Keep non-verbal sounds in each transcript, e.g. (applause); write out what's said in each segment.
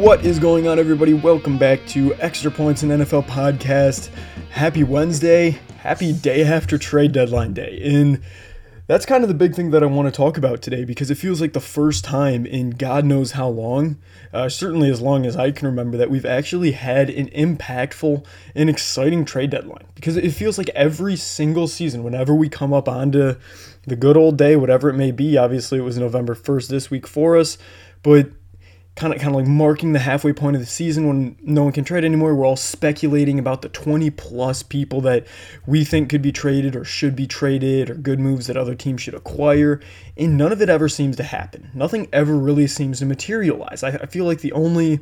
What is going on, everybody? Welcome back to Extra Points in NFL Podcast. Happy Wednesday. Happy day after trade deadline day. And that's kind of the big thing that I want to talk about today because it feels like the first time in God knows how long, uh, certainly as long as I can remember, that we've actually had an impactful and exciting trade deadline. Because it feels like every single season, whenever we come up onto the good old day, whatever it may be, obviously it was November 1st this week for us, but kind of kind of like marking the halfway point of the season when no one can trade anymore. We're all speculating about the 20 plus people that we think could be traded or should be traded or good moves that other teams should acquire. And none of it ever seems to happen. Nothing ever really seems to materialize. I, I feel like the only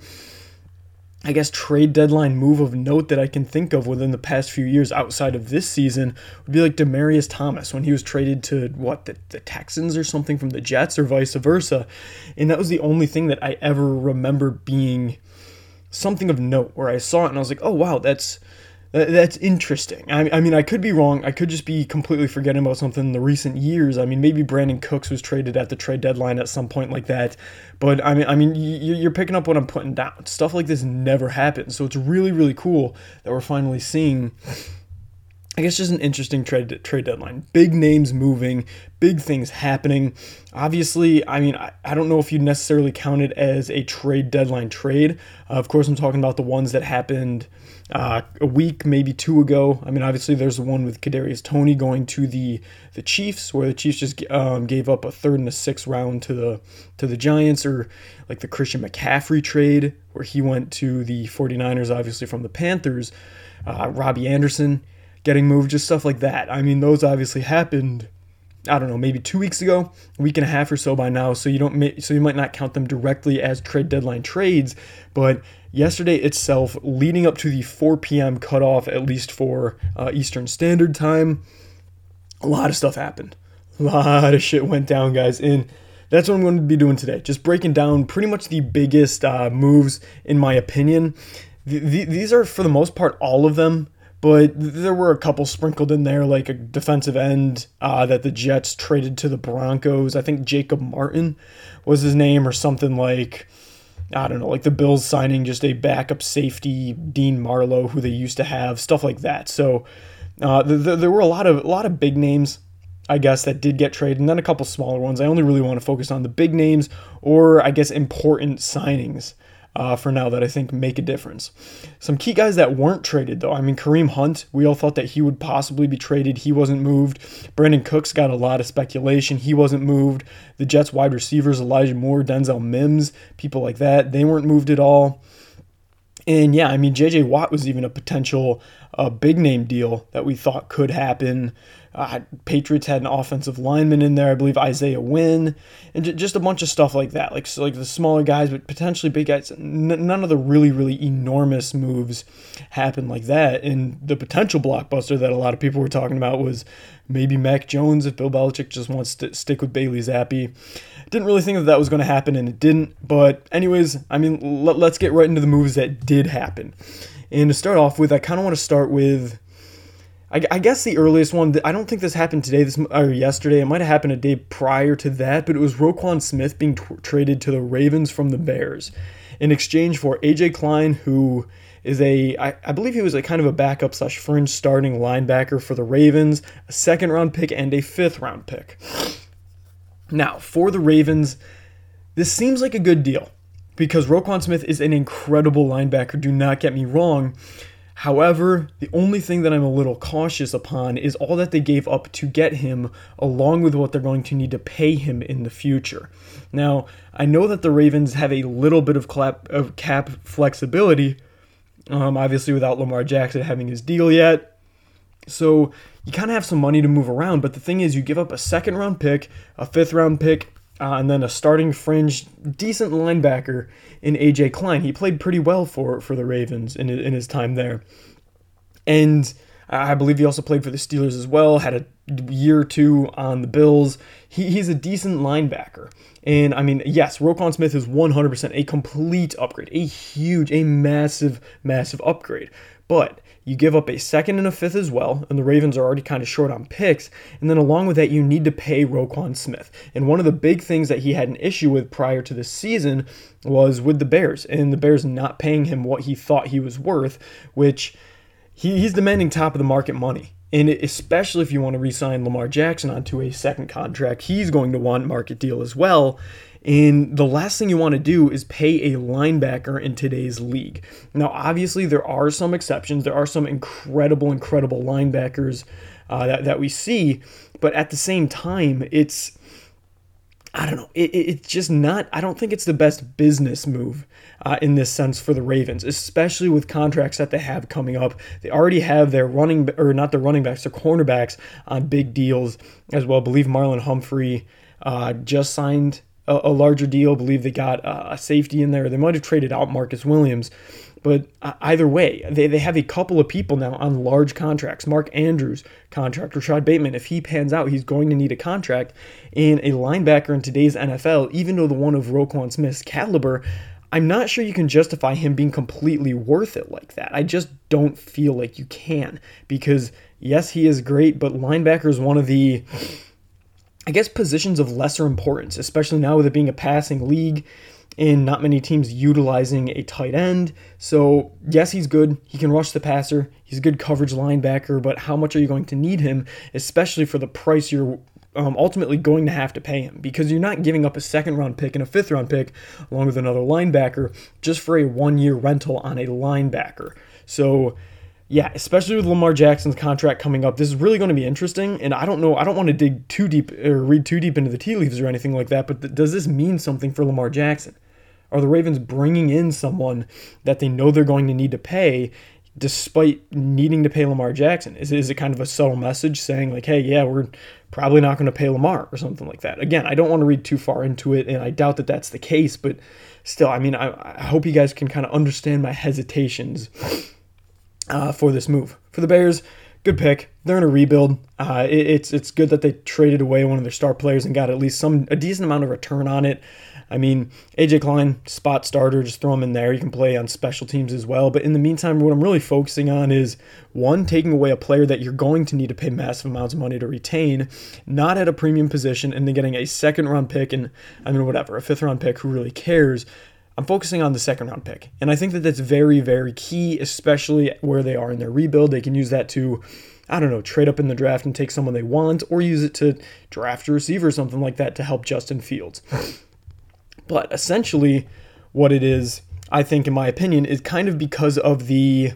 I guess, trade deadline move of note that I can think of within the past few years outside of this season would be like Demaryius Thomas when he was traded to what, the, the Texans or something from the Jets or vice versa. And that was the only thing that I ever remember being something of note where I saw it and I was like, oh, wow, that's Uh, that's interesting. I, I mean, I could be wrong. I could just be completely forgetting about something in the recent years. I mean, maybe Brandin Cooks was traded at the trade deadline at some point like that. But I mean, I mean, you're picking up what I'm putting down. Stuff like this never happens. So it's really, really cool that we're finally seeing. I guess just an interesting trade trade deadline. Big names moving, big things happening. Obviously, I mean, I, I don't know if you necessarily count it as a trade deadline trade. Uh, of course, I'm talking about the ones that happened uh, a week, maybe two ago. I mean, obviously, there's the one with Kadarius Toney going to the the Chiefs, where the Chiefs just um, gave up a third and a sixth round to the to the Giants, or like the Christian McCaffrey trade, where he went to the 49ers, obviously from the Panthers. Uh, Robbie Anderson getting moved, just stuff like that. I mean, those obviously happened. I don't know, maybe two weeks ago, a week and a half or so by now. So you don't, so you might not count them directly as trade deadline trades, but yesterday itself, leading up to the 4 p.m. cutoff, at least for uh, Eastern Standard Time, a lot of stuff happened. A lot of shit went down, guys. And that's what I'm going to be doing today. Just breaking down pretty much the biggest uh, moves, in my opinion. The, the, these are, for the most part, all of them but there were a couple sprinkled in there, like a defensive end uh, that the Jets traded to the Broncos. I think Jacob Martin was his name, or something like I don't know, like the Bills signing just a backup safety, Dean Marlowe, who they used to have, stuff like that. So uh, the, the, there were a lot of a lot of big names, I guess, that did get traded, and then a couple smaller ones. I only really want to focus on the big names, or I guess important signings. Uh, for now that I think make a difference. Some key guys that weren't traded though. I mean, Kareem Hunt, we all thought that he would possibly be traded. He wasn't moved. Brandin Cooks got a lot of speculation. He wasn't moved. The Jets wide receivers, Elijah Moore, Denzel Mims, people like that, they weren't moved at all. And yeah, I mean, JJ Watt was even a potential uh, big name deal that we thought could happen. Uh, Patriots had an offensive lineman in there, I believe Isaiah Wynn, and j- just a bunch of stuff like that, like so like the smaller guys, but potentially big guys. N- none of the really really enormous moves happened like that. And the potential blockbuster that a lot of people were talking about was maybe Mac Jones if Bill Belichick just wants to stick with Bailey Zappe. Didn't really think that that was going to happen, and it didn't. But anyways, I mean, l- let's get right into the moves that did happen. And to start off with, I kind of want to start with I, I, guess the earliest one, I don't think this happened today this or yesterday. It might have happened a day prior to that, but it was Roquan Smith being t- traded to the Ravens from the Bears in exchange for AJ Klein, who is a I, I believe he was a kind of a backup slash fringe starting linebacker for the Ravens, a second round pick and a fifth round pick. Now, for the Ravens, this seems like a good deal because Roquan Smith is an incredible linebacker, do not get me wrong. However, the only thing that I'm a little cautious upon is all that they gave up to get him, along with what they're going to need to pay him in the future. Now, I know that the Ravens have a little bit of, clap, of cap flexibility, um, obviously without Lamar Jackson having his deal yet. So you kind of have some money to move around, but the thing is, you give up a second round pick, a fifth round pick, uh, and then a starting fringe, decent linebacker in AJ Klein. He played pretty well for for the Ravens in in his time there, and I believe he also played for the Steelers as well. Had a year or two on the Bills. He, he's a decent linebacker. And I mean, yes, Roquan Smith is 100% a complete upgrade, a huge, a massive, massive upgrade. But You give up a second and a fifth as well, and the Ravens are already kind of short on picks. And then along with that, you need to pay Roquan Smith. And one of the big things that he had an issue with prior to this season was with the Bears, and the Bears not paying him what he thought he was worth, which he, he's demanding top of the market money. And especially if you want to re sign Lamar Jackson onto a second contract, he's going to want market deal as well. And the last thing you want to do is pay a linebacker in today's league. Now, obviously, there are some exceptions. There are some incredible, incredible linebackers uh, that, that we see. But at the same time, it's. I don't know. It, it, it's just not. I don't think it's the best business move uh, in this sense for the Ravens, especially with contracts that they have coming up. They already have their running, or not their running backs, their cornerbacks on big deals as well. I believe Marlon Humphrey uh, just signed a, a larger deal. I believe they got a safety in there. They might have traded out Marcus Williams. But uh, either way, they, they have a couple of people now on large contracts. Mark Andrews contract, Rashod Bateman, if he pans out, he's going to need a contract. And a linebacker in today's NFL, even though the one of Roquan Smith's caliber, I'm not sure you can justify him being completely worth it like that. I just don't feel like you can because yes, he is great, but linebacker is one of the I guess positions of lesser importance, especially now with it being a passing league and not many teams utilizing a tight end. So, yes, he's good. He can rush the passer. He's a good coverage linebacker, but how much are you going to need him, especially for the price you're um, ultimately going to have to pay him? Because you're not giving up a second round pick and a fifth round pick along with another linebacker just for a one year rental on a linebacker. So, yeah, especially with Lamar Jackson's contract coming up, this is really going to be interesting. And I don't know, I don't want to dig too deep or read too deep into the tea leaves or anything like that, but th- does this mean something for Lamar Jackson? Are the Ravens bringing in someone that they know they're going to need to pay despite needing to pay Lamar Jackson? Is, is it kind of a subtle message saying, like, hey, yeah, we're probably not going to pay Lamar or something like that? Again, I don't want to read too far into it, and I doubt that that's the case, but still, I mean, I, I hope you guys can kind of understand my hesitations uh, for this move. For the Bears, good pick. They're in a rebuild. Uh, it, it's it's good that they traded away one of their star players and got at least some a decent amount of return on it. I mean, AJ Klein, spot starter, just throw him in there. You can play on special teams as well. But in the meantime, what I'm really focusing on is one, taking away a player that you're going to need to pay massive amounts of money to retain, not at a premium position, and then getting a second round pick and, I mean, whatever, a fifth round pick, who really cares? I'm focusing on the second round pick. And I think that that's very, very key, especially where they are in their rebuild. They can use that to, I don't know, trade up in the draft and take someone they want, or use it to draft a receiver or something like that to help Justin Fields. but essentially, what it is, I think, in my opinion, is kind of because of the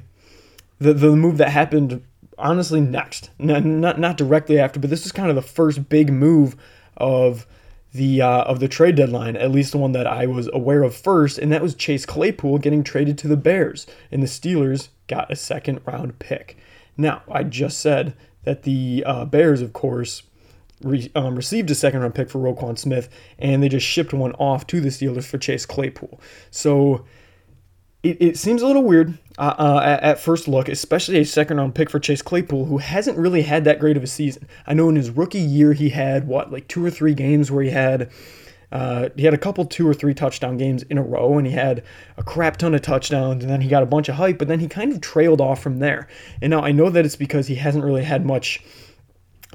the, the move that happened honestly next. Not, not, not directly after, but this is kind of the first big move of the uh, of the trade deadline, at least the one that I was aware of first, and that was Chase Claypool getting traded to the Bears, and the Steelers got a second round pick. Now, I just said that the uh, Bears, of course, re- um, received a second round pick for Roquan Smith, and they just shipped one off to the Steelers for Chase Claypool. So it, it seems a little weird uh, uh, at, at, first look, especially a second round pick for Chase Claypool, who hasn't really had that great of a season. I know in his rookie year he had what like two or three games where he had. Uh, he had a couple two or three touchdown games in a row and he had a crap ton of touchdowns and then he got a bunch of hype but then he kind of trailed off from there and now i know that it's because he hasn't really had much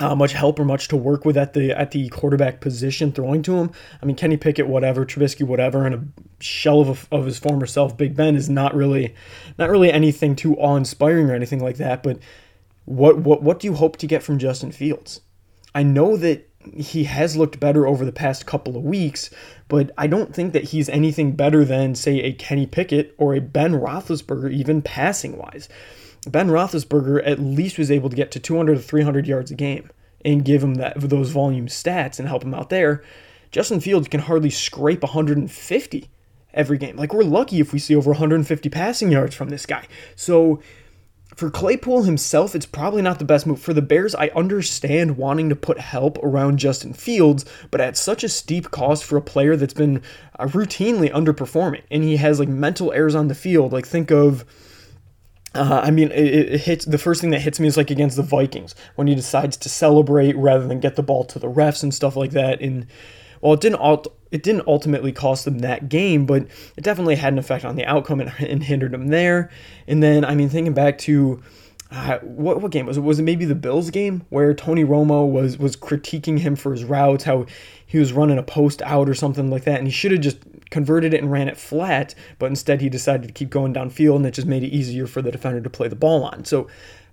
uh, much help or much to work with at the at the quarterback position throwing to him. I mean, Kenny Pickett, whatever, Trubisky, whatever, and a shell of, a, of his former self, Big Ben, is not really not really anything too awe inspiring or anything like that. But what what what do you hope to get from Justin Fields? I know that he has looked better over the past couple of weeks, but I don't think that he's anything better than say a Kenny Pickett or a Ben Roethlisberger, even passing wise. Ben Roethlisberger at least was able to get to 200 to 300 yards a game and give him that those volume stats and help him out there. Justin Fields can hardly scrape 150 every game. Like we're lucky if we see over 150 passing yards from this guy. So for Claypool himself, it's probably not the best move. For the Bears, I understand wanting to put help around Justin Fields, but at such a steep cost for a player that's been uh, routinely underperforming. And he has like mental errors on the field. Like think of uh, I mean, it, it, hits the first thing that hits me is like against the Vikings when he decides to celebrate rather than get the ball to the refs and stuff like that. And well, it didn't it didn't ultimately cost them that game, but it definitely had an effect on the outcome and, and hindered them there. And then, I mean, thinking back to uh, what what game was it? Was it maybe the Bills game where Tony Romo was was critiquing him for his routes, how he was running a post out or something like that, and he should have just converted it and ran it flat, but instead he decided to keep going downfield, and it just made it easier for the defender to play the ball on. So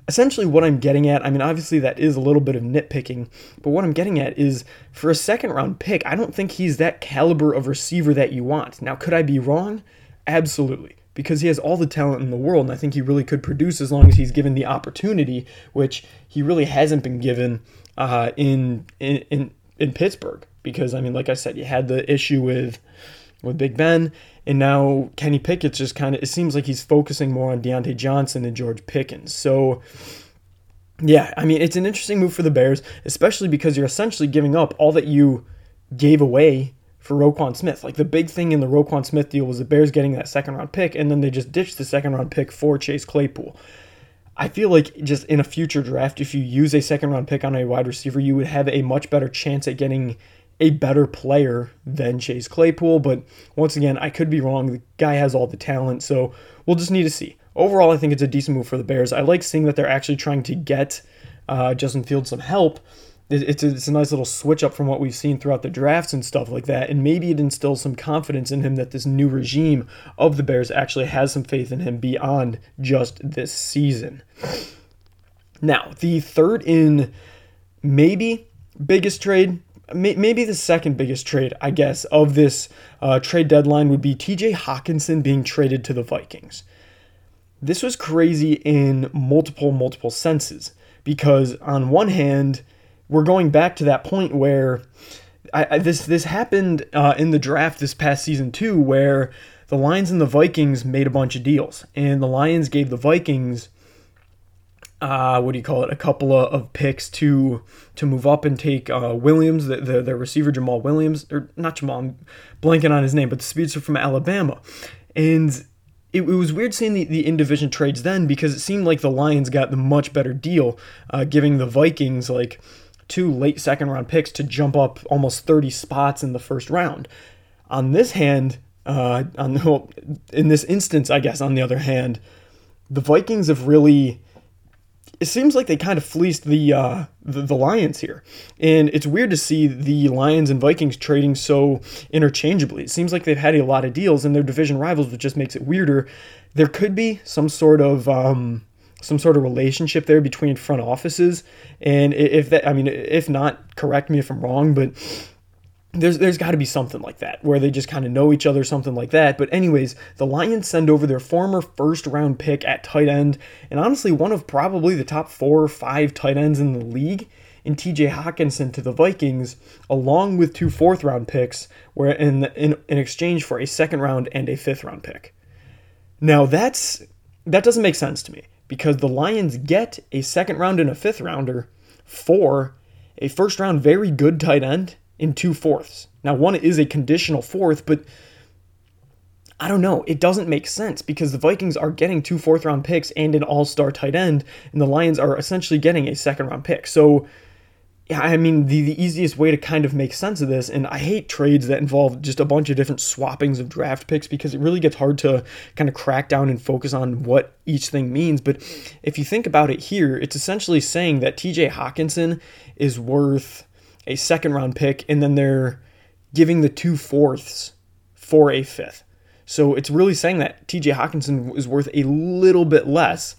essentially what I'm getting at, I mean, obviously that is a little bit of nitpicking, but what I'm getting at is for a second round pick, I don't think he's that caliber of receiver that you want. Now, could I be wrong? Absolutely because he has all the talent in the world, and I think he really could produce as long as he's given the opportunity, which he really hasn't been given uh, in, in in in Pittsburgh. Because I mean, like I said, you had the issue with with Big Ben, and now Kenny Pickett's just kind of. It seems like he's focusing more on Diontae Johnson and George Pickens. So. Yeah, I mean, it's an interesting move for the Bears, especially because you're essentially giving up all that you gave away for Roquan Smith. Like the big thing in the Roquan Smith deal was the Bears getting that second round pick, and then they just ditched the second round pick for Chase Claypool. I feel like just in a future draft, if you use a second round pick on a wide receiver, you would have a much better chance at getting a better player than Chase Claypool. But once again, I could be wrong. The guy has all the talent, so we'll just need to see. Overall, I think it's a decent move for the Bears. I like seeing that they're actually trying to get uh, Justin Fields some help it's a, it's a nice little switch up from what we've seen throughout the drafts and stuff like that. And maybe it instills some confidence in him that this new regime of the Bears actually has some faith in him beyond just this season. Now, the third in maybe biggest trade, maybe the second biggest trade, I guess, of this uh, trade deadline would be TJ Hockenson being traded to the Vikings. This was crazy in multiple, multiple senses because, on one hand, we're going back to that point where I, I, this this happened uh, in the draft this past season too, where the Lions and the Vikings made a bunch of deals, and the Lions gave the Vikings, uh, what do you call it, a couple of, of picks to to move up and take uh, Williams, the, the the receiver Jamal Williams, or not Jamal, I'm blanking on his name, but the speedster from Alabama, and. It, was weird seeing the, the in division trades then because it seemed like the Lions got the much better deal, uh, giving the Vikings like two late second round picks to jump up almost 30 spots in the first round. On this hand, uh, on (laughs) the, in this instance, I guess, on the other hand, the Vikings have really. It seems like they kind of fleeced the, uh, the the Lions here, and it's weird to see the Lions and Vikings trading so interchangeably. It seems like they've had a lot of deals, and their division rivals, which just makes it weirder. There could be some sort of um, some sort of relationship there between front offices. And if that, I mean, if not, correct me if I'm wrong, but there's there's got to be something like that where they just kind of know each other, something like that. But anyways, the Lions send over their former first round pick at tight end, and honestly, one of probably the top four or five tight ends in the league. In TJ Hockenson to the Vikings, along with two fourth round picks, where in, in in exchange for a second round and a fifth round pick. Now that's that doesn't make sense to me because the Lions get a second round and a fifth rounder for a first round very good tight end in two fourths. Now, one is a conditional fourth, but I don't know. It doesn't make sense because the Vikings are getting two fourth round picks and an all star tight end, and the Lions are essentially getting a second round pick. So yeah, I mean, the, the easiest way to kind of make sense of this, and I hate trades that involve just a bunch of different swappings of draft picks because it really gets hard to kind of crack down and focus on what each thing means. But if you think about it here, it's essentially saying that TJ Hockenson is worth a second round pick, and then they're giving the two fourths for a fifth. So it's really saying that TJ Hockenson is worth a little bit less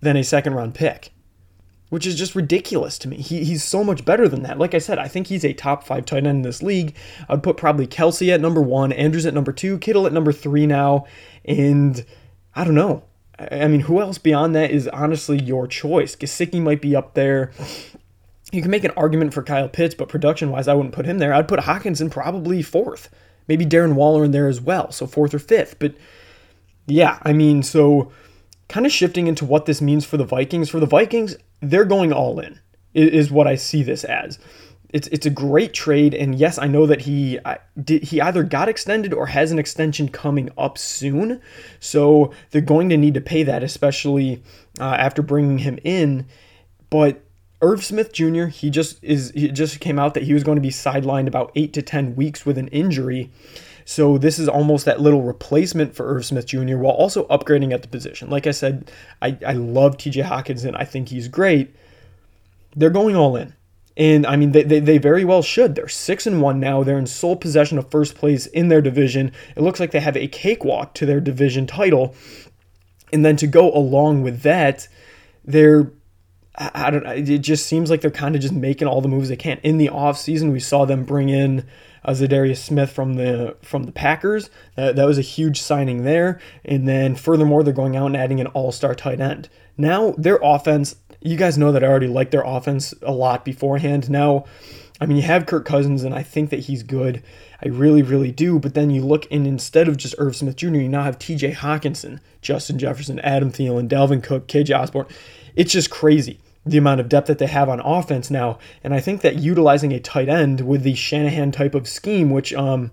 than a second round pick which is just ridiculous to me. He, he's so much better than that. Like I said, I think he's a top five tight end in this league. I'd put probably Kelce at number one, Andrews at number two, Kittle at number three now, and I don't know. I mean, who else beyond that is honestly your choice? Gesicki might be up there. You can make an argument for Kyle Pitts, but production wise, I wouldn't put him there. I'd put Hockenson probably fourth. Maybe Darren Waller in there as well, so fourth or fifth. But yeah, I mean, so kind of shifting into what this means for the Vikings. For the Vikings, they're going all in, is what I see this as. It's it's a great trade, and yes, I know that he did he either got extended or has an extension coming up soon, so they're going to need to pay that, especially uh, after bringing him in. But Irv Smith Jr. He just is he just came out that he was going to be sidelined about eight to ten weeks with an injury. So this is almost that little replacement for Irv Smith Jr. while also upgrading at the position. Like I said, I, I love TJ Hockenson. I think he's great. They're going all in. And I mean, they, they, they, very well should. They're six and one now. They're in sole possession of first place in their division. It looks like they have a cakewalk to their division title. And then to go along with that, they're I don't know. It just seems like they're kind of just making all the moves they can. In the offseason, we saw them bring in uh, Za'Darius Smith from the from the Packers. That, that was a huge signing there. And then furthermore, they're going out and adding an all-star tight end. Now their offense, you guys know that I already like their offense a lot beforehand. Now, I mean, you have Kirk Cousins, and I think that he's good. I really, really do. But then you look, and instead of just Irv Smith Jr., you now have T.J. Hockenson, Justin Jefferson, Adam Thielen, Dalvin Cook, KJ Osborn. It's just crazy the amount of depth that they have on offense now. And I think that utilizing a tight end with the Shanahan type of scheme, which um,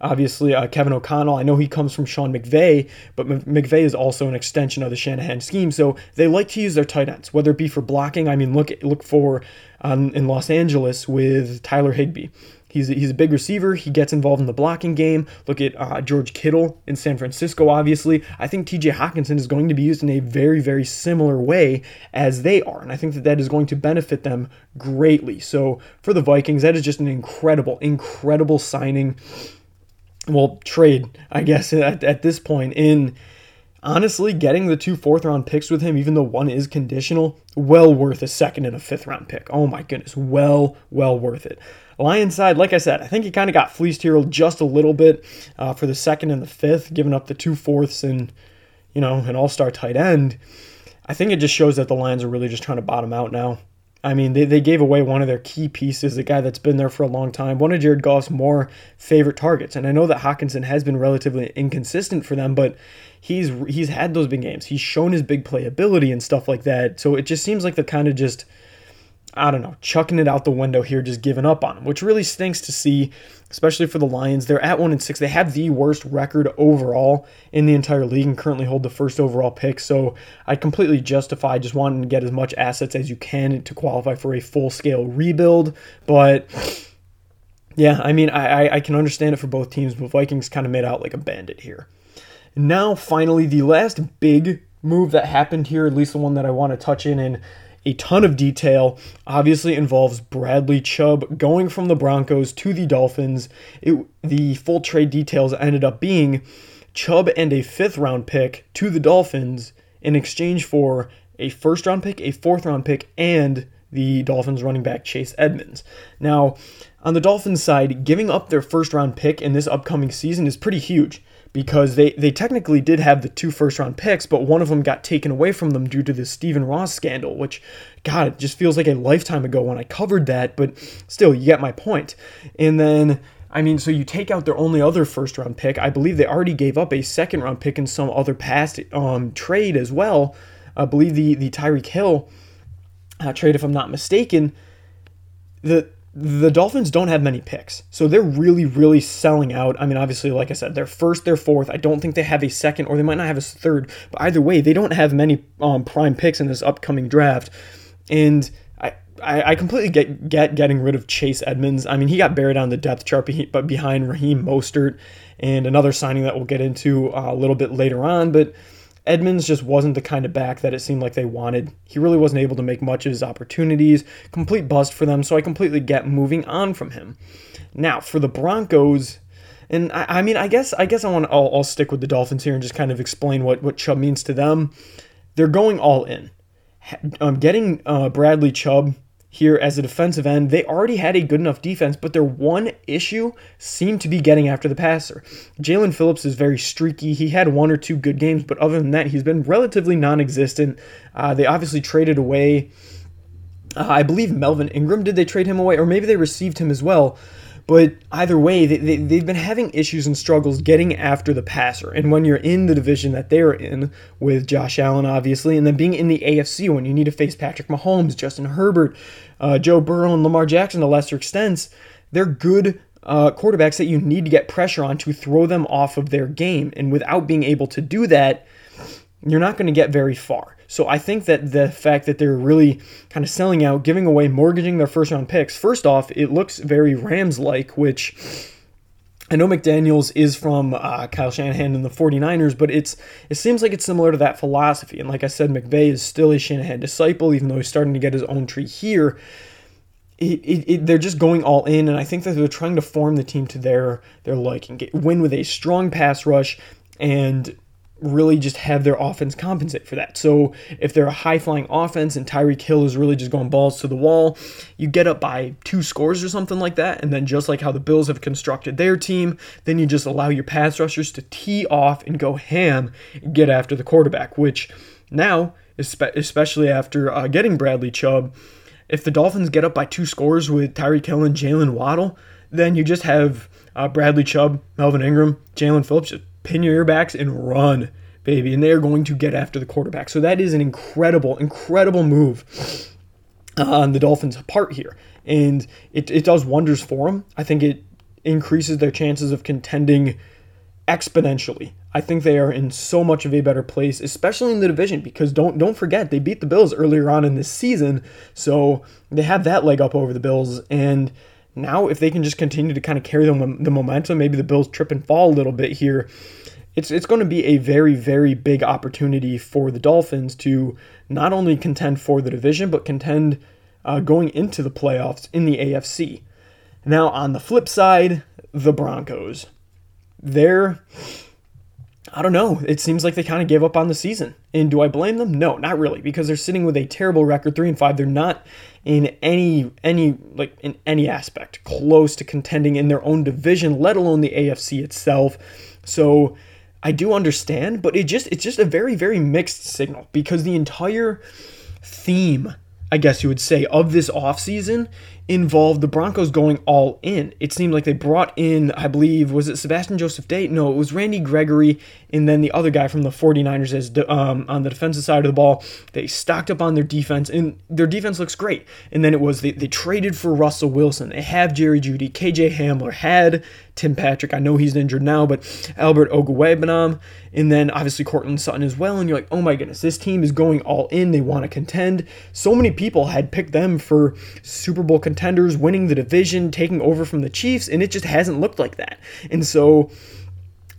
obviously uh, Kevin O'Connell, I know he comes from Sean McVay, but McVay is also an extension of the Shanahan scheme. So they like to use their tight ends, whether it be for blocking. I mean, look look for um, in Los Angeles with Tyler Higbee. He's a, he's a big receiver. He gets involved in the blocking game. Look at uh, George Kittle in San Francisco, obviously. I think TJ Hockenson is going to be used in a very, very similar way as they are. And I think that that is going to benefit them greatly. So for the Vikings, that is just an incredible, incredible signing. Well, trade, I guess, (laughs) at, at this point in honestly, getting the two fourth round picks with him, even though one is conditional, well worth a second and a fifth round pick. Oh my goodness, well, well worth it. Lions side, like I said, I think he kind of got fleeced here just a little bit uh, for the second and the fifth, giving up the two fourths and, you know, an all star tight end. I think it just shows that the Lions are really just trying to bottom out now. I mean, they, they gave away one of their key pieces, a guy that's been there for a long time, one of Jared Goff's more favorite targets. And I know that Hockenson has been relatively inconsistent for them, but he's he's had those big games. He's shown his big playability and stuff like that. So it just seems like they're kind of just – I don't know, chucking it out the window here, just giving up on him, which really stinks to see, especially for the Lions. They're at one and six. They have the worst record overall in the entire league and currently hold the first overall pick. So I completely justify just wanting to get as much assets as you can to qualify for a full scale rebuild. But yeah, I mean, I, I can understand it for both teams, but Vikings kind of made out like a bandit here. Now, finally, the last big move that happened here, at least the one that I want to touch in and a ton of detail. Obviously, involves Bradley Chubb going from the Broncos to the Dolphins. It, the full trade details ended up being Chubb and a fifth round pick to the Dolphins in exchange for a first round pick, a fourth round pick, and the Dolphins running back Chase Edmonds. Now, on the Dolphins side, giving up their first round pick in this upcoming season is pretty huge because they, they technically did have the two first round picks, but one of them got taken away from them due to the Stephen Ross scandal, which, God, it just feels like a lifetime ago when I covered that, but still, you get my point. And then, I mean, so you take out their only other first round pick. I believe they already gave up a second round pick in some other past um, trade as well. I believe the, the Tyreek Hill uh, trade, if I'm not mistaken. The the Dolphins don't have many picks. So they're really, really selling out. I mean, obviously, like I said, they're first, they're fourth. I don't think they have a second, or they might not have a third. But either way, they don't have many um, prime picks in this upcoming draft. And I, I, I, completely get, get getting rid of Chase Edmonds. I mean, he got buried on the depth chart, but behind Raheem Mostert and another signing that we'll get into uh, a little bit later on. But Edmonds just wasn't the kind of back that it seemed like they wanted. He really wasn't able to make much of his opportunities. Complete bust for them, so I completely get moving on from him. Now, for the Broncos, and I, I mean, I guess I guess I want to, I'll, I'll stick with the Dolphins here and just kind of explain what what Chubb means to them. They're going all in. Um, getting uh, Bradley Chubb here as a defensive end. They already had a good enough defense, but their one issue seemed to be getting after the passer. Jaelan Phillips is very streaky. He had one or two good games, but other than that, he's been relatively non existent. Uh, they obviously traded away. Uh, I believe Melvin Ingram. Did they trade him away? Or maybe they received him as well. But either way, they, they, they've been having issues and struggles getting after the passer. And when you're in the division that they're in, with Josh Allen, obviously, and then being in the AFC when you need to face Patrick Mahomes, Justin Herbert, uh, Joe Burrow, and Lamar Jackson to lesser extents, they're good uh, quarterbacks that you need to get pressure on to throw them off of their game. And without being able to do that, you're not going to get very far. So I think that the fact that they're really kind of selling out, giving away, mortgaging their first round picks, first off, it looks very Rams like, which I know McDaniels is from uh, Kyle Shanahan and the 49ers, but it's it seems like it's similar to that philosophy. And like I said, McVay is still a Shanahan disciple, even though he's starting to get his own tree here. It, it, it, they're just going all in, and I think that they're trying to form the team to their their liking, get, win with a strong pass rush, and really just have their offense compensate for that. So if they're a high flying offense and Tyreek Hill is really just going balls to the wall, you get up by two scores or something like that. And then just like how the Bills have constructed their team, then you just allow your pass rushers to tee off and go ham and get after the quarterback, which now, especially after uh, getting Bradley Chubb, if the Dolphins get up by two scores with Tyreek Hill and Jaylen Waddle, then you just have uh, Bradley Chubb, Melvin Ingram, Jaelan Phillips pin your earbacks and run, baby. And they are going to get after the quarterback. So that is an incredible, incredible move uh, on the Dolphins' part here. And it, it does wonders for them. I think it increases their chances of contending exponentially. I think they are in so much of a better place, especially in the division, because don't don't forget they beat the Bills earlier on in this season, so they have that leg up over the Bills. And now if they can just continue to kind of carry the, the momentum, maybe the Bills trip and fall a little bit here. It's, it's going to be a very, very big opportunity for the Dolphins to not only contend for the division, but contend uh, going into the playoffs in the AFC. Now, on the flip side, the Broncos. They're I don't know. It seems like they kind of gave up on the season. And do I blame them? No, not really, because they're sitting with a terrible record, three and five. They're not in any any like in any aspect close to contending in their own division, let alone the AFC itself. So I do understand, but it just it's just a very very mixed signal because the entire theme I guess you would say, of this offseason involved the Broncos going all in. It seemed like they brought in, I believe, was it Sebastian Joseph Day? No, it was Randy Gregory and then the other guy from the 49ers as um, on the defensive side of the ball. They stocked up on their defense, and their defense looks great. And then it was they, they traded for Russell Wilson. They have Jerry Jeudy, KJ Hamler, had Tim Patrick. I know he's injured now, but Albert Okwuegbunam, and then obviously Courtland Sutton as well. And you're like, oh my goodness, this team is going all in. They want to contend. So many people had picked them for Super Bowl contenders, winning the division, taking over from the Chiefs, and it just hasn't looked like that. And so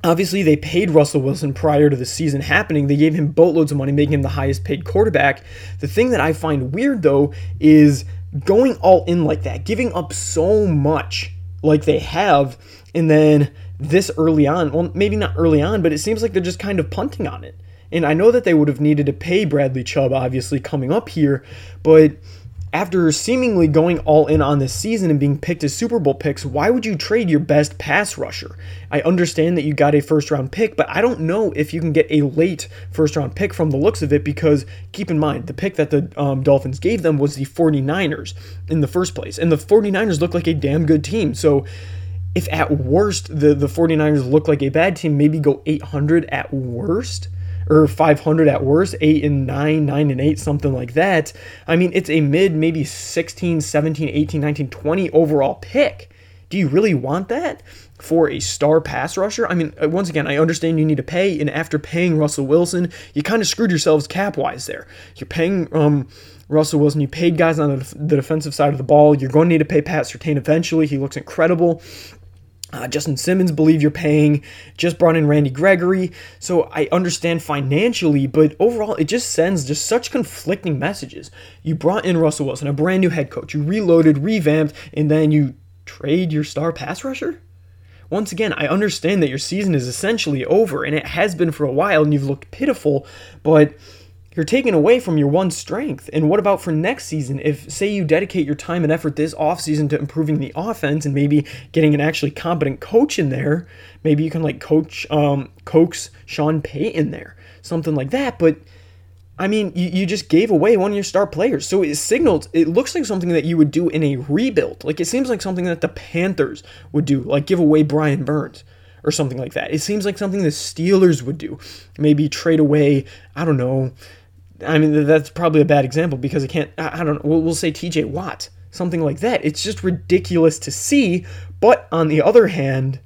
Obviously, they paid Russell Wilson prior to the season happening. They gave him boatloads of money, making him the highest paid quarterback. The thing that I find weird, though, is going all in like that, giving up so much like they have, and then this early on, well, maybe not early on, but it seems like they're just kind of punting on it. And I know that they would have needed to pay Bradley Chubb, obviously, coming up here, but after seemingly going all in on this season and being picked as Super Bowl picks, why would you trade your best pass rusher? I understand that you got a first round pick, but I don't know if you can get a late first round pick from the looks of it because keep in mind, the pick that the um, Dolphins gave them was the 49ers in the first place. And the 49ers look like a damn good team. So if at worst the, the 49ers look like a bad team, maybe go 800 at worst or 500 at worst, 8 and 9, 9 and 8, something like that. I mean, it's a mid, maybe 16, 17, 18, 19, 20 overall pick. Do you really want that for a star pass rusher? I mean, uh, once again, I understand you need to pay, and after paying Russell Wilson, you kind of screwed yourselves cap wise there. You're paying um, Russell Wilson, you paid guys on the defensive side of the ball. You're going to need to pay Pat Surtain eventually. He looks incredible. Uh, Justin Simmons, believe you're paying. Just brought in Randy Gregory. So I understand financially, but overall, it just sends just such conflicting messages. You brought in Russell Wilson, a brand new head coach. You reloaded, revamped, and then you trade your star pass rusher? Once again, I understand that your season is essentially over, and it has been for a while, and you've looked pitiful, but you're taking away from your one strength. And what about for next season? If, say, you dedicate your time and effort this offseason to improving the offense and maybe getting an actually competent coach in there, maybe you can like coach, um, coax Sean Payton there, something like that. But I mean, you, you just gave away one of your star players. So it signaled, it looks like something that you would do in a rebuild. Like it seems like something that the Panthers would do, like give away Brian Burns or something like that. It seems like something the Steelers would do. Maybe trade away, I don't know, I mean, that's probably a bad example because I can't, I, don't know, we'll, we'll say TJ Watt, something like that. It's just ridiculous to see. But on the other hand,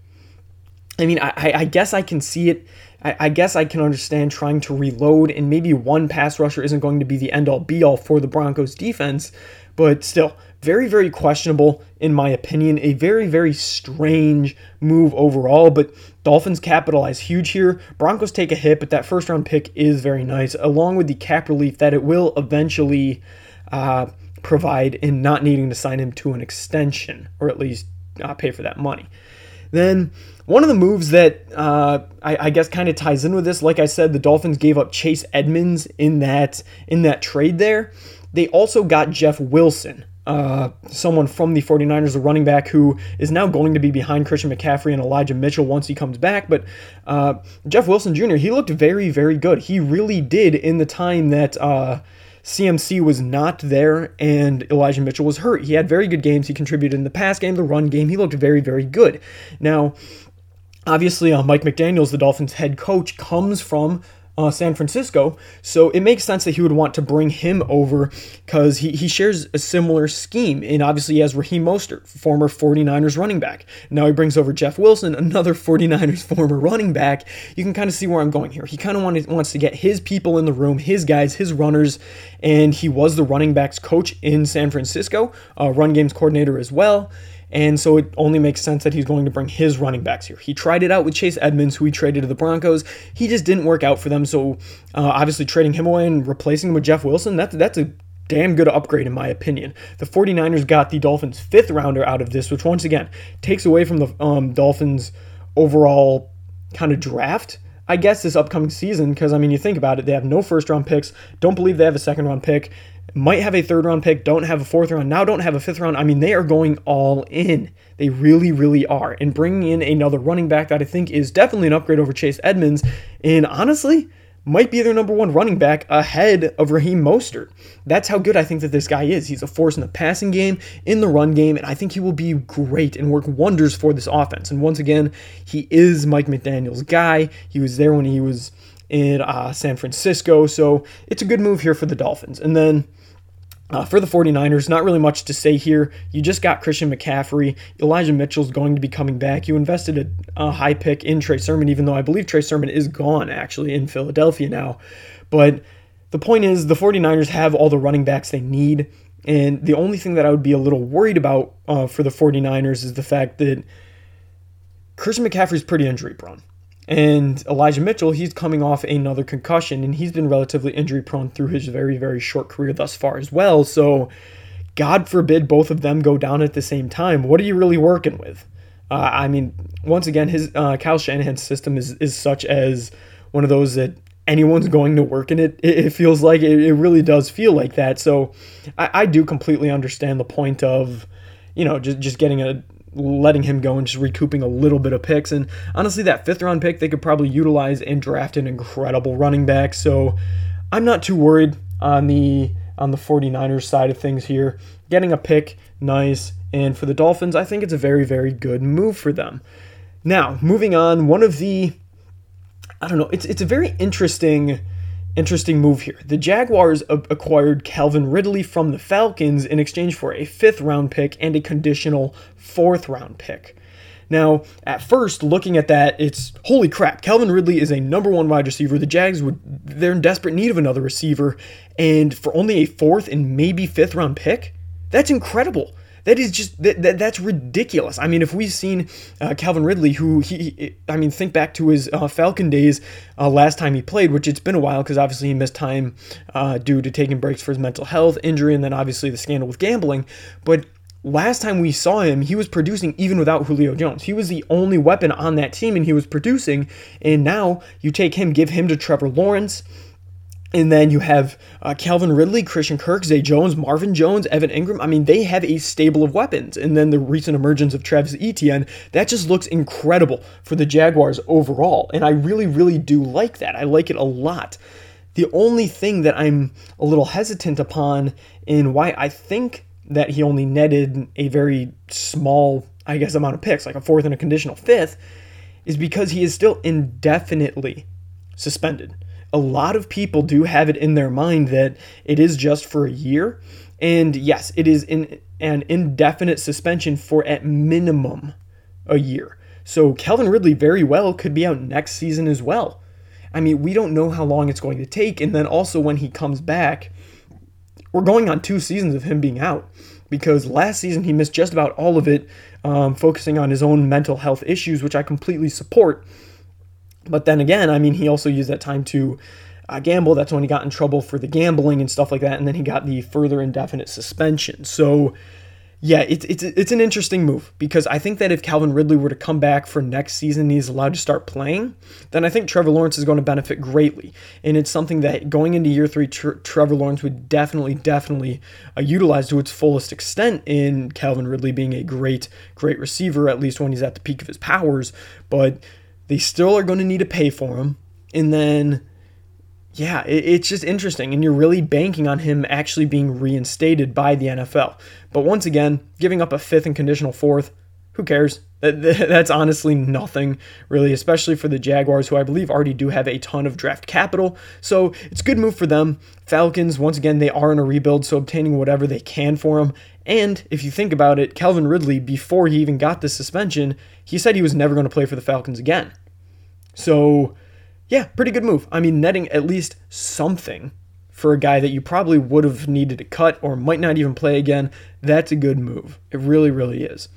I mean, I, I guess I can see it. I, I guess I can understand trying to reload, and maybe one pass rusher isn't going to be the end all be all for the Broncos defense, but still, very, very questionable in my opinion. A very, very strange move overall, but Dolphins capitalize huge here. Broncos take a hit, but that first round pick is very nice, along with the cap relief that it will eventually uh, provide in not needing to sign him to an extension, or at least uh, pay for that money. Then one of the moves that uh, I, I, guess kind of ties in with this, like I said, the Dolphins gave up Chase Edmonds in that in that trade there. They also got Jeff Wilson, uh, someone from the 49ers, a running back who is now going to be behind Christian McCaffrey and Elijah Mitchell once he comes back. But uh, Jeff Wilson Jr., he looked very, very good. He really did in the time that uh, CMC was not there and Elijah Mitchell was hurt. He had very good games. He contributed in the pass game, the run game. He looked very, very good. Now, obviously, uh, Mike McDaniels, the Dolphins head coach, comes from uh, San Francisco. So it makes sense that he would want to bring him over because he, he shares a similar scheme. And obviously, he has Raheem Mostert, former 49ers running back. Now he brings over Jeff Wilson, another (laughs) 49ers former running back. You can kind of see where I'm going here. He kind of wants to get his people in the room, his guys, his runners. And he was the running backs coach in San Francisco, uh, run games coordinator as well. And so it only makes sense that he's going to bring his running backs here. He tried it out with Chase Edmonds, who he traded to the Broncos. He just didn't work out for them. So uh, obviously trading him away and replacing him with Jeff Wilson, that's, that's a damn good upgrade in my opinion. The 49ers got the Dolphins' fifth rounder out of this, which once again takes away from the um, Dolphins' overall kind of draft. I guess this upcoming season, because I mean, you think about it, they have no first round picks. Don't believe they have a second round pick might have a third round pick, don't have a fourth round, now don't have a fifth round. I mean, they are going all in. They really, really are. And bringing in another running back that I think is definitely an upgrade over Chase Edmonds, and honestly, might be their number one running back ahead of Raheem Mostert. That's how good I think that this guy is. He's a force in the passing game, in the run game, and I think he will be great and work wonders for this offense. And once again, he is Mike McDaniel's guy. He was there when he was in uh, San Francisco, so it's a good move here for the Dolphins. And then uh, for the 49ers, not really much to say here. You just got Christian McCaffrey. Elijah Mitchell's going to be coming back. You invested a, a, high pick in Trey Sermon, even though I believe Trey Sermon is gone actually in Philadelphia now. But the point is, the 49ers have all the running backs they need. And the only thing that I would be a little worried about uh, for the 49ers is the fact that Christian McCaffrey is pretty injury prone. And Elijah Mitchell, he's coming off another concussion, and he's been relatively injury prone through his very, very short career thus far as well. So, God forbid both of them go down at the same time. What are you really working with? Uh, I mean, once again, his uh, Kyle Shanahan's system is is such as one of those that anyone's going to work in it. It, it feels like it, it, really does feel like that. So, I, I do completely understand the point of, you know, just just getting a letting him go and just recouping a little bit of picks. And honestly, that fifth round pick they could probably utilize and draft an incredible running back. So I'm not too worried on the on the 49ers side of things here. Getting a pick, nice. And for the Dolphins, I think it's a very, very good move for them. Now, moving on, one of the I don't know, it's it's a very interesting Interesting move here. The Jaguars acquired Calvin Ridley from the Falcons in exchange for a fifth round pick and a conditional fourth round pick. Now, at first, looking at that, it's holy crap. Calvin Ridley is a number one wide receiver. The Jags would they're in desperate need of another receiver, and for only a fourth and maybe fifth round pick, that's incredible. That is just that, that that's ridiculous. I mean, if we've seen uh, Calvin Ridley, who he, I mean, think back to his uh, Falcon days uh, last time he played, which it's been a while because obviously he missed time uh, due to taking breaks for his mental health injury, and then obviously the scandal with gambling. But last time we saw him, he was producing even without Julio Jones. He was the only weapon on that team, and he was producing. And now you take him, give him to Trevor Lawrence. And then you have uh, Calvin Ridley, Christian Kirk, Zay Jones, Marvin Jones, Evan Engram. I mean, they have a stable of weapons. And then the recent emergence of Travis Etienne, that just looks incredible for the Jaguars overall. And I really, really do like that. I like it a lot. The only thing that I'm a little hesitant upon in why I think that he only netted a very small, I guess, amount of picks, like a fourth and a conditional fifth, is because he is still indefinitely suspended a lot of people do have it in their mind that it is just for a year. And yes, it is in an indefinite suspension for at minimum a year. So Calvin Ridley very well could be out next season as well. I mean, we don't know how long it's going to take. And then also when he comes back, we're going on two seasons of him being out because last season he missed just about all of it, um, focusing on his own mental health issues, which I completely support. But then again, I mean, he also used that time to uh, gamble. That's when he got in trouble for the gambling and stuff like that. And then he got the further indefinite suspension. So yeah, it's it's it's an interesting move because I think that if Calvin Ridley were to come back for next season and he's allowed to start playing, then I think Trevor Lawrence is going to benefit greatly. And it's something that going into year three, Trevor Lawrence would definitely, definitely uh, utilize to its fullest extent in Calvin Ridley being a great, great receiver, at least when he's at the peak of his powers. But they still are going to need to pay for him. And then yeah, it's just interesting. And you're really banking on him actually being reinstated by the NFL. But once again, giving up a fifth and conditional fourth, who cares? (laughs) That's honestly nothing, really, especially for the Jaguars, who I believe already do have a ton of draft capital. So it's a good move for them. Falcons, once again, they are in a rebuild, so obtaining whatever they can for him. And if you think about it, Calvin Ridley, before he even got the suspension, he said he was never going to play for the Falcons again. So yeah, pretty good move. I mean, netting at least something for a guy that you probably would have needed to cut or might not even play again, that's a good move. It really, really is.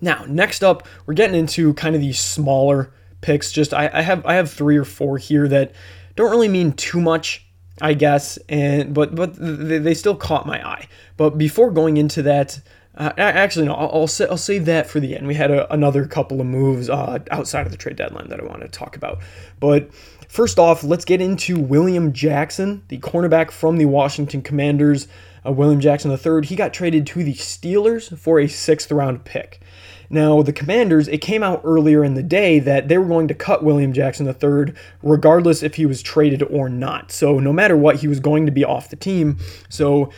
Now, next up, we're getting into kind of these smaller picks. Just I, I have I have three or four here that don't really mean too much, I guess, and but but they, still caught my eye. But before going into that, uh, actually, no, I'll, I'll, I'll, save that for the end. We had a, another couple of moves uh, outside of the trade deadline that I want to talk about. But first off, let's get into William Jackson, the cornerback from the Washington Commanders. Uh, William Jackson III, he got traded to the Steelers for a sixth round pick. Now, the Commanders, it came out earlier in the day that they were going to cut William Jackson III regardless if he was traded or not. So, no matter what, he was going to be off the team. So,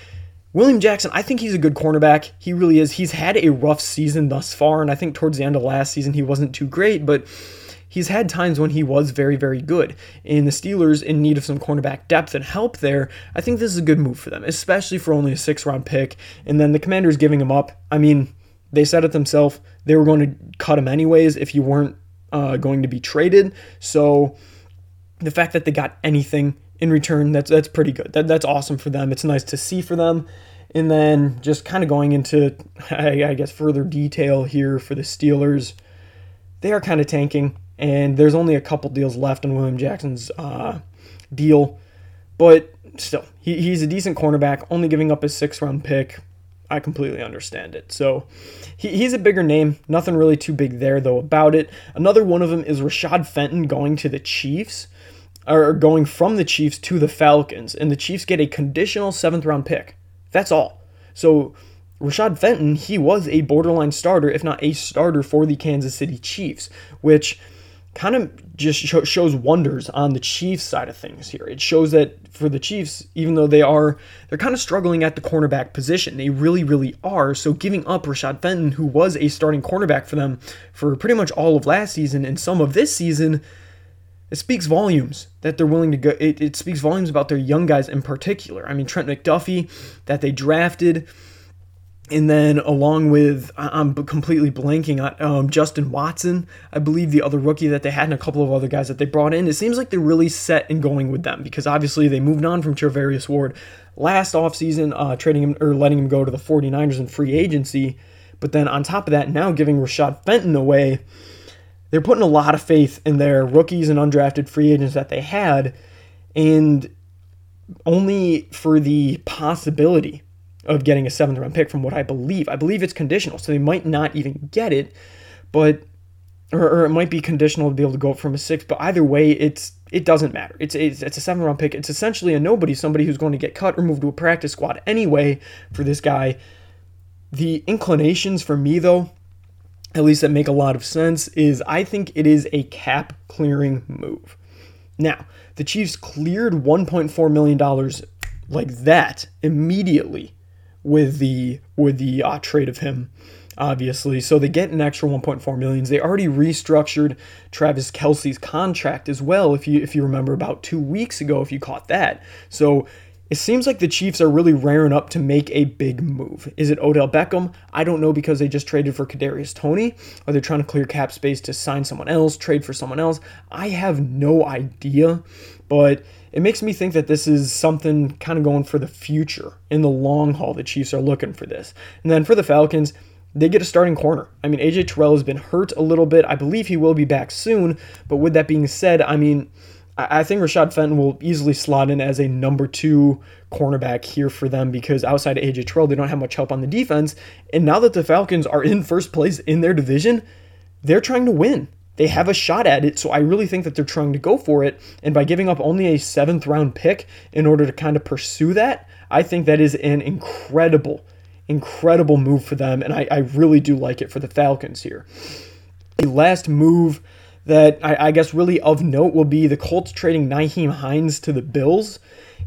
William Jackson, I think he's a good cornerback. He really is. He's had a rough season thus far, and I think towards the end of last season he wasn't too great, but he's had times when he was very, very good. And the Steelers, in need of some cornerback depth and help there, I think this is a good move for them, especially for only a six round pick. And then the Commanders giving him up. I mean, they said it themselves. They were going to cut him anyways if you weren't uh, going to be traded. So the fact that they got anything in return, that's that's pretty good. That, that's awesome for them. It's nice to see for them. And then just kind of going into, (laughs) I, I guess, further detail here for the Steelers, they are kind of tanking, and there's only a couple deals left on William Jackson's uh, deal. But still, he, he's a decent cornerback, only giving up a six round pick. I completely understand it. So he, he's a bigger name. Nothing really too big there, though, about it. Another one of them is Rashad Fenton going to the Chiefs are going from the Chiefs to the Falcons, and the Chiefs get a conditional seventh round pick. That's all. So Rashad Fenton, he was a borderline starter, if not a starter for the Kansas City Chiefs, which kind of just shows wonders on the Chiefs side of things here. It shows that for the Chiefs, even though they are, they're kind of struggling at the cornerback position. They really, really are. So giving up Rashad Fenton, who was a starting cornerback for them for pretty much all of last season and some of this season, it speaks volumes that they're willing to go. It, it speaks volumes about their young guys in particular. I mean, Trent McDuffie that they drafted, and then along with I'm completely blanking on um, Justin Watson, I believe the other rookie that they had, and a couple of other guys that they brought in. It seems like they're really set and going with them because obviously they moved on from Charvarius Ward last offseason, uh, trading him or letting him go to the 49ers in free agency. But then on top of that, now giving Rashad Fenton away they're putting a lot of faith in their rookies and undrafted free agents that they had, and only for the possibility of getting a seventh round pick from what I believe. I believe it's conditional, so they might not even get it, but or, or it might be conditional to be able to go from a six. But either way, it's it doesn't matter. It's it's, it's a seven round pick. It's essentially a nobody, somebody who's going to get cut or moved to a practice squad anyway for this guy. The inclinations for me though at least that make a lot of sense, is I think it is a cap clearing move. Now, the Chiefs cleared $1.4 million like that immediately with the with the uh, trade of him obviously. So they get an extra 1.4 millions they already restructured travis Kelce's contract as well if you if you remember about two weeks ago if you caught that. So it seems like the Chiefs are really raring up to make a big move. Is it Odell Beckham? I don't know because they just traded for Kadarius Toney. Are they trying to clear cap space to sign someone else, trade for someone else? I have no idea, but it makes me think that this is something kind of going for the future in the long haul. The Chiefs are looking for this. And then for the Falcons, they get a starting corner. I mean, AJ Terrell has been hurt a little bit. I believe he will be back soon. But with that being said, I mean, I think Rashad Fenton will easily slot in as a number two cornerback here for them because outside of AJ Terrell, they don't have much help on the defense. And now that the Falcons are in first place in their division, they're trying to win. They have a shot at it, so I really think that they're trying to go for it. And by giving up only a seventh round pick in order to kind of pursue that, I think that is an incredible, incredible move for them. And I, I really do like it for the Falcons here. The last move that I, I, guess really of note will be the Colts trading Nyheim Hines to the Bills.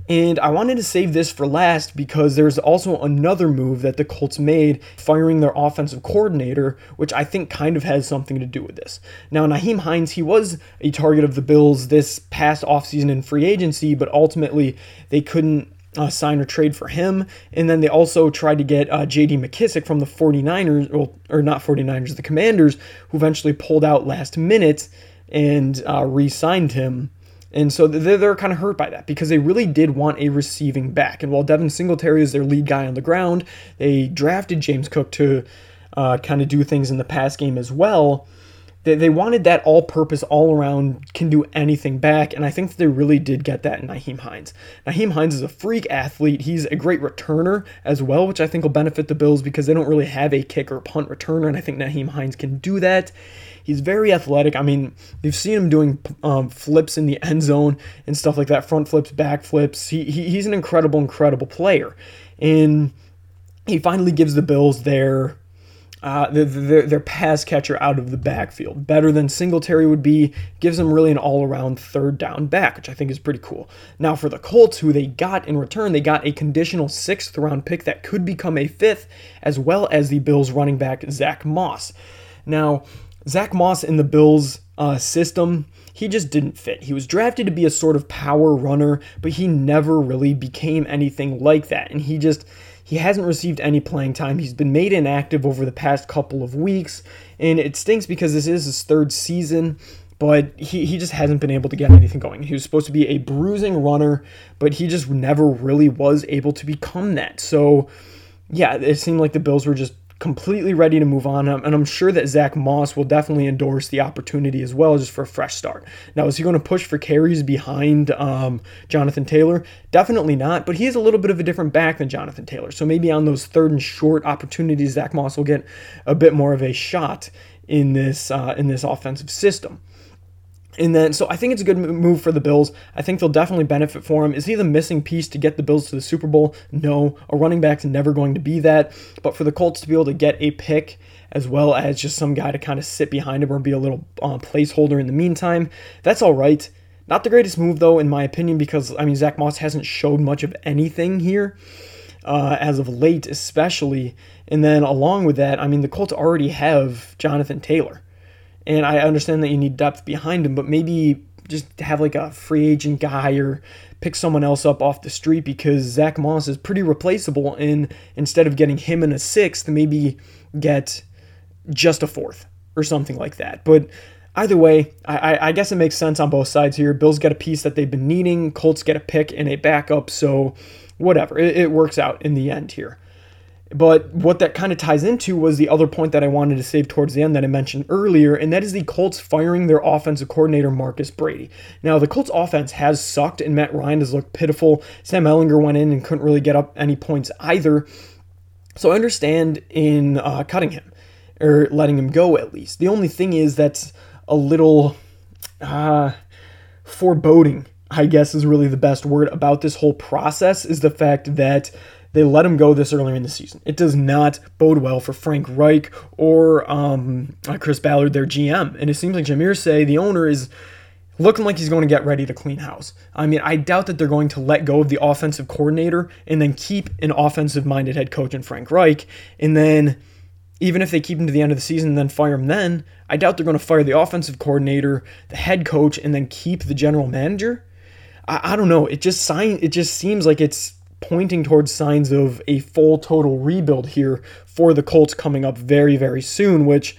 And I wanted to save this for last because there's also another move that the Colts made, firing their offensive coordinator, which I think kind of has something to do with this. Now, Nyheim Hines, he was a target of the Bills this past offseason in free agency, but ultimately they couldn't uh, sign or trade for him. And then they also tried to get uh, JD McKissic from the 49ers, or, or not 49ers, the Commanders, who eventually pulled out last minute and uh, re signed him. And so they're, they're kind of hurt by that because they really did want a receiving back. And while Devin Singletary is their lead guy on the ground, they drafted James Cook to uh, kind of do things in the pass game as well. They, they wanted that all purpose, all around, can do anything back, and I think they really did get that in Nyheim Hines. Nyheim Hines is a freak athlete. He's a great returner as well, which I think will benefit the Bills because they don't really have a kick or punt returner, and I think Nyheim Hines can do that. He's very athletic. I mean, you've seen him doing um, flips in the end zone and stuff like that, front flips, back flips. He, he, he's an incredible, incredible player. And he finally gives the Bills their uh, their, their pass catcher out of the backfield. Better than Singletary would be, gives them really an all around third down back, which I think is pretty cool. Now, for the Colts, who they got in return, they got a conditional sixth round pick that could become a fifth, as well as the Bills running back, Zach Moss. Now, Zach Moss in the Bills uh, system, he just didn't fit. He was drafted to be a sort of power runner, but he never really became anything like that. And he just he hasn't received any playing time. He's been made inactive over the past couple of weeks, and it stinks because this is his third season, but he, he just hasn't been able to get anything going. He was supposed to be a bruising runner, but he just never really was able to become that. So, yeah, it seemed like the Bills were just completely ready to move on. And I'm sure that Zach Moss will definitely endorse the opportunity as well, just for a fresh start. Now, is he going to push for carries behind um, Jonathan Taylor? Definitely not, but he is a little bit of a different back than Jonathan Taylor. So maybe on those third and short opportunities, Zach Moss will get a bit more of a shot in this uh, in this offensive system. And then, so I think it's a good move for the Bills. I think they'll definitely benefit for him. Is he the missing piece to get the Bills to the Super Bowl? No. A running back's never going to be that. But for the Colts to be able to get a pick as well as just some guy to kind of sit behind him or be a little uh, placeholder in the meantime, that's all right. Not the greatest move, though, in my opinion, because, I mean, Zach Moss hasn't showed much of anything here. Uh, as of late, especially. And then along with that, I mean, the Colts already have Jonathan Taylor. And I understand that you need depth behind him, but maybe just have like a free agent guy or pick someone else up off the street because Zach Moss is pretty replaceable. And instead of getting him in a sixth, maybe get just a fourth or something like that. But either way, I, I guess it makes sense on both sides here. Bills get a piece that they've been needing, Colts get a pick and a backup. So whatever, it, it works out in the end here. But what that kind of ties into was the other point that I wanted to save towards the end that I mentioned earlier, and that is the Colts firing their offensive coordinator, Marcus Brady. Now, the Colts offense has sucked, and Matt Ryan has looked pitiful. Sam Ehlinger went in and couldn't really get up any points either. So I understand in uh, cutting him, or letting him go at least. The only thing is that's a little uh, foreboding, I guess is really the best word about this whole process, is the fact that they let him go this earlier in the season. It does not bode well for Frank Reich or um, uh, Chris Ballard, their GM. And it seems like Jim Irsay, the owner, is looking like he's going to get ready to clean house. I mean, I doubt that they're going to let go of the offensive coordinator and then keep an offensive minded head coach in Frank Reich. And then, even if they keep him to the end of the season and then fire him then, I doubt they're going to fire the offensive coordinator, the head coach, and then keep the general manager. I, I don't know. It just sign. It just seems like it's pointing towards signs of a full total rebuild here for the Colts coming up very very soon, which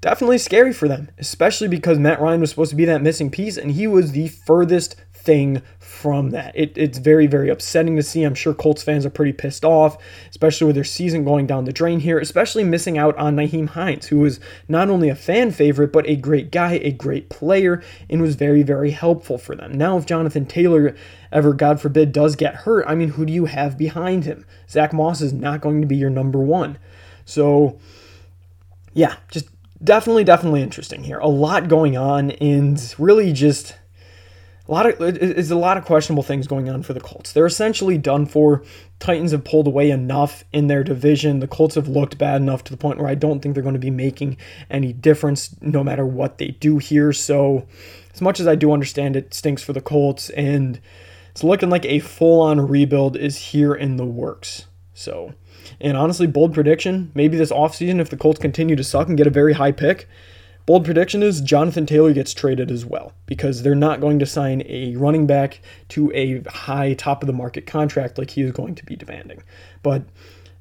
definitely scary for them, especially because Matt Ryan was supposed to be that missing piece, and he was the furthest thing from that. It, it's very, very upsetting to see. I'm sure Colts fans are pretty pissed off, especially with their season going down the drain here, especially missing out on Nyheim Hines, who was not only a fan favorite, but a great guy, a great player, and was very, very helpful for them. Now, if Jonathan Taylor ever, God forbid, does get hurt, I mean, who do you have behind him? Zach Moss is not going to be your number one. So, yeah, just definitely, definitely interesting here. A lot going on, and really just a lot of it's a lot of questionable things going on for the Colts. They're essentially done for. Titans have pulled away enough in their division. The Colts have looked bad enough to the point where I don't think they're going to be making any difference no matter what they do here. So, as much as I do understand it stinks for the Colts and it's looking like a full-on rebuild is here in the works. So, and honestly, bold prediction, maybe this offseason if the Colts continue to suck and get a very high pick, Bold prediction is Jonathan Taylor gets traded as well because they're not going to sign a running back to a high top of the market contract like he is going to be demanding. But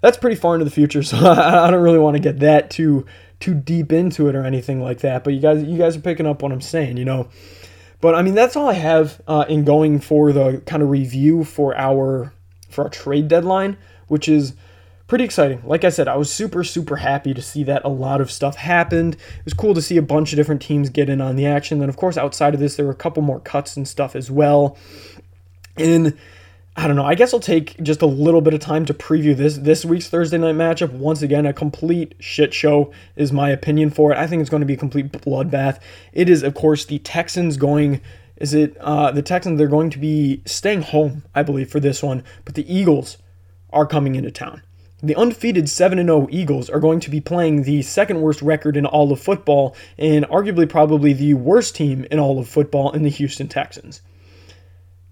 that's pretty far into the future, (laughs) so I don't really want to get that too too deep into it or anything like that. But you guys you guys are picking up what I'm saying, you know. But I mean that's all I have uh, in going for the kind of review for our for our trade deadline, which is pretty exciting. Like I said, I was super, super happy to see that a lot of stuff happened. It was cool to see a bunch of different teams get in on the action. Then, of course, outside of this, there were a couple more cuts and stuff as well. And I don't know. I guess I'll take just a little bit of time to preview this this week's Thursday night matchup. Once again, a complete shit show is my opinion for it. I think it's going to be a complete bloodbath. It is, of course, the Texans going. Is it uh, the Texans? They're going to be staying home, I believe, for this one. But the Eagles are coming into town. The undefeated 7 0 Eagles are going to be playing the second worst record in all of football and arguably probably the worst team in all of football in the Houston Texans.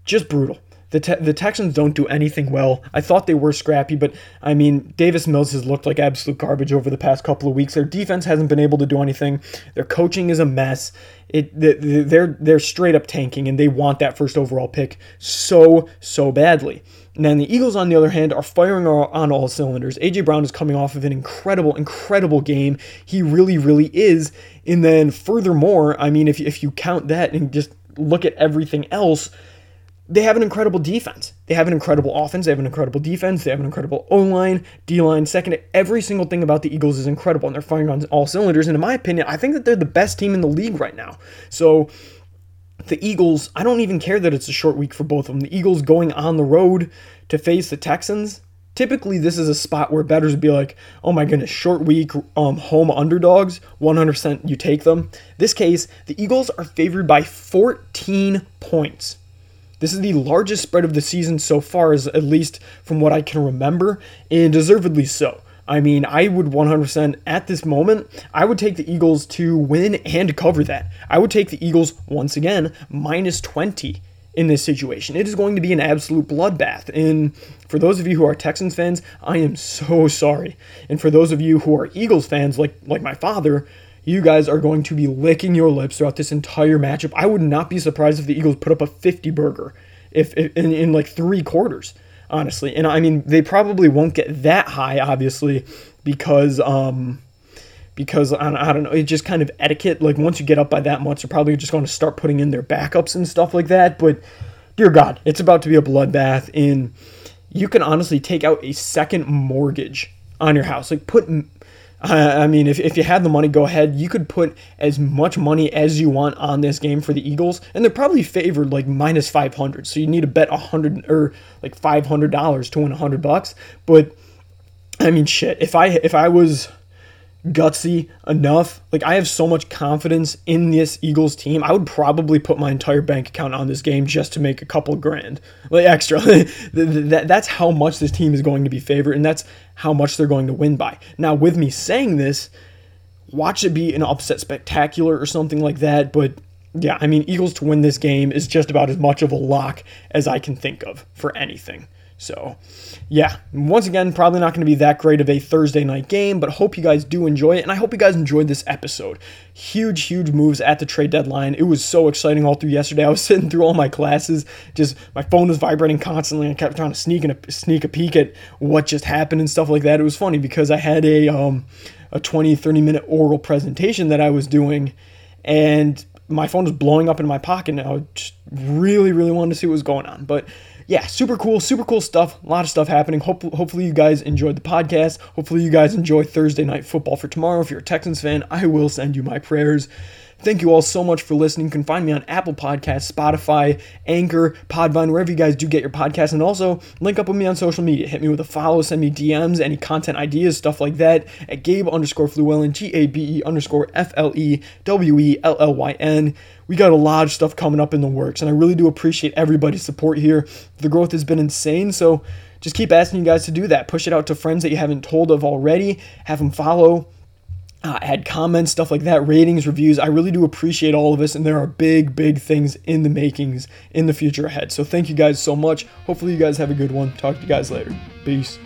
Just brutal. The, te- the Texans don't do anything well. I thought they were scrappy, but I mean, Davis Mills has looked like absolute garbage over the past couple of weeks. Their defense hasn't been able to do anything. Their coaching is a mess. It they're they're straight up tanking, and they want that first overall pick so so badly. And then the Eagles, on the other hand, are firing on all cylinders. A.J. Brown is coming off of an incredible, incredible game. He really, really is. And then, furthermore, I mean, if, if you count that and just look at everything else, they have an incredible defense. They have an incredible offense. They have an incredible defense. They have an incredible O line, D line, second. Every single thing about the Eagles is incredible, and they're firing on all cylinders. And in my opinion, I think that they're the best team in the league right now. So the Eagles, I don't even care that it's a short week for both of them. The Eagles going on the road to face the Texans. Typically, this is a spot where bettors would be like, "Oh my goodness, short week, um, home underdogs, 100% you take them." This case, the Eagles are favored by 14 points. This is the largest spread of the season so far, as at least from what I can remember, and deservedly so. I mean, I would 100% at this moment, I would take the Eagles to win and cover that. I would take the Eagles once again minus 20 in this situation. It is going to be an absolute bloodbath. And for those of you who are Texans fans, I am so sorry. And for those of you who are Eagles fans like like my father, you guys are going to be licking your lips throughout this entire matchup. I would not be surprised if the Eagles put up a 50 burger if, if in, in like 3 quarters, honestly. And I mean, they probably won't get that high obviously because um because I, I don't know, it's just kind of etiquette. Like once you get up by that much, they're probably just going to start putting in their backups and stuff like that. But dear God, it's about to be a bloodbath. And you can honestly take out a second mortgage on your house. Like put I mean, if, if you had the money, go ahead. You could put as much money as you want on this game for the Eagles, and they're probably favored like minus 500. So you need to bet 100 or like $500 to win 100 bucks. But I mean, shit. If I if I was gutsy enough. Like I have so much confidence in this Eagles team. I would probably put my entire bank account on this game just to make a couple grand, like extra. (laughs) that's how much this team is going to be favored, and that's how much they're going to win by. Now, with me saying this, watch it be an upset spectacular or something like that. But yeah, I mean, Eagles to win this game is just about as much of a lock as I can think of for anything. So, yeah, once again, probably not going to be that great of a Thursday night game, but hope you guys do enjoy it. And I hope you guys enjoyed this episode. Huge, huge moves at the trade deadline. It was so exciting all through yesterday. I was (laughs) sitting through all my classes, just my phone was vibrating constantly. I kept trying to sneak a sneak a peek at what just happened and stuff like that. It was funny because I had a um, a 20, 30 minute oral presentation that I was doing, and my phone was blowing up in my pocket, and I just really, really wanted to see what was going on. But yeah, super cool, super cool stuff. A lot of stuff happening. Hope, hopefully, you guys enjoyed the podcast. Hopefully, you guys enjoy Thursday night football for tomorrow. If you're a Texans fan, I will send you my prayers. Thank you all so much for listening. You can find me on Apple Podcasts, Spotify, Anchor, Podvine, wherever you guys do get your podcasts. And also link up with me on social media. Hit me with a follow, send me DMs, any content ideas, stuff like that at Gabe underscore Flewellyn, G A B E underscore F L E W E L L Y N. We got a lot of stuff coming up in the works, and I really do appreciate everybody's support here. The growth has been insane, so just keep asking you guys to do that. Push it out to friends that you haven't told of already. Have them follow uh, add comments, stuff like that, ratings, reviews. I really do appreciate all of this, and there are big, big things in the makings in the future ahead. So thank you guys so much. Hopefully, you guys have a good one. Talk to you guys later. Peace.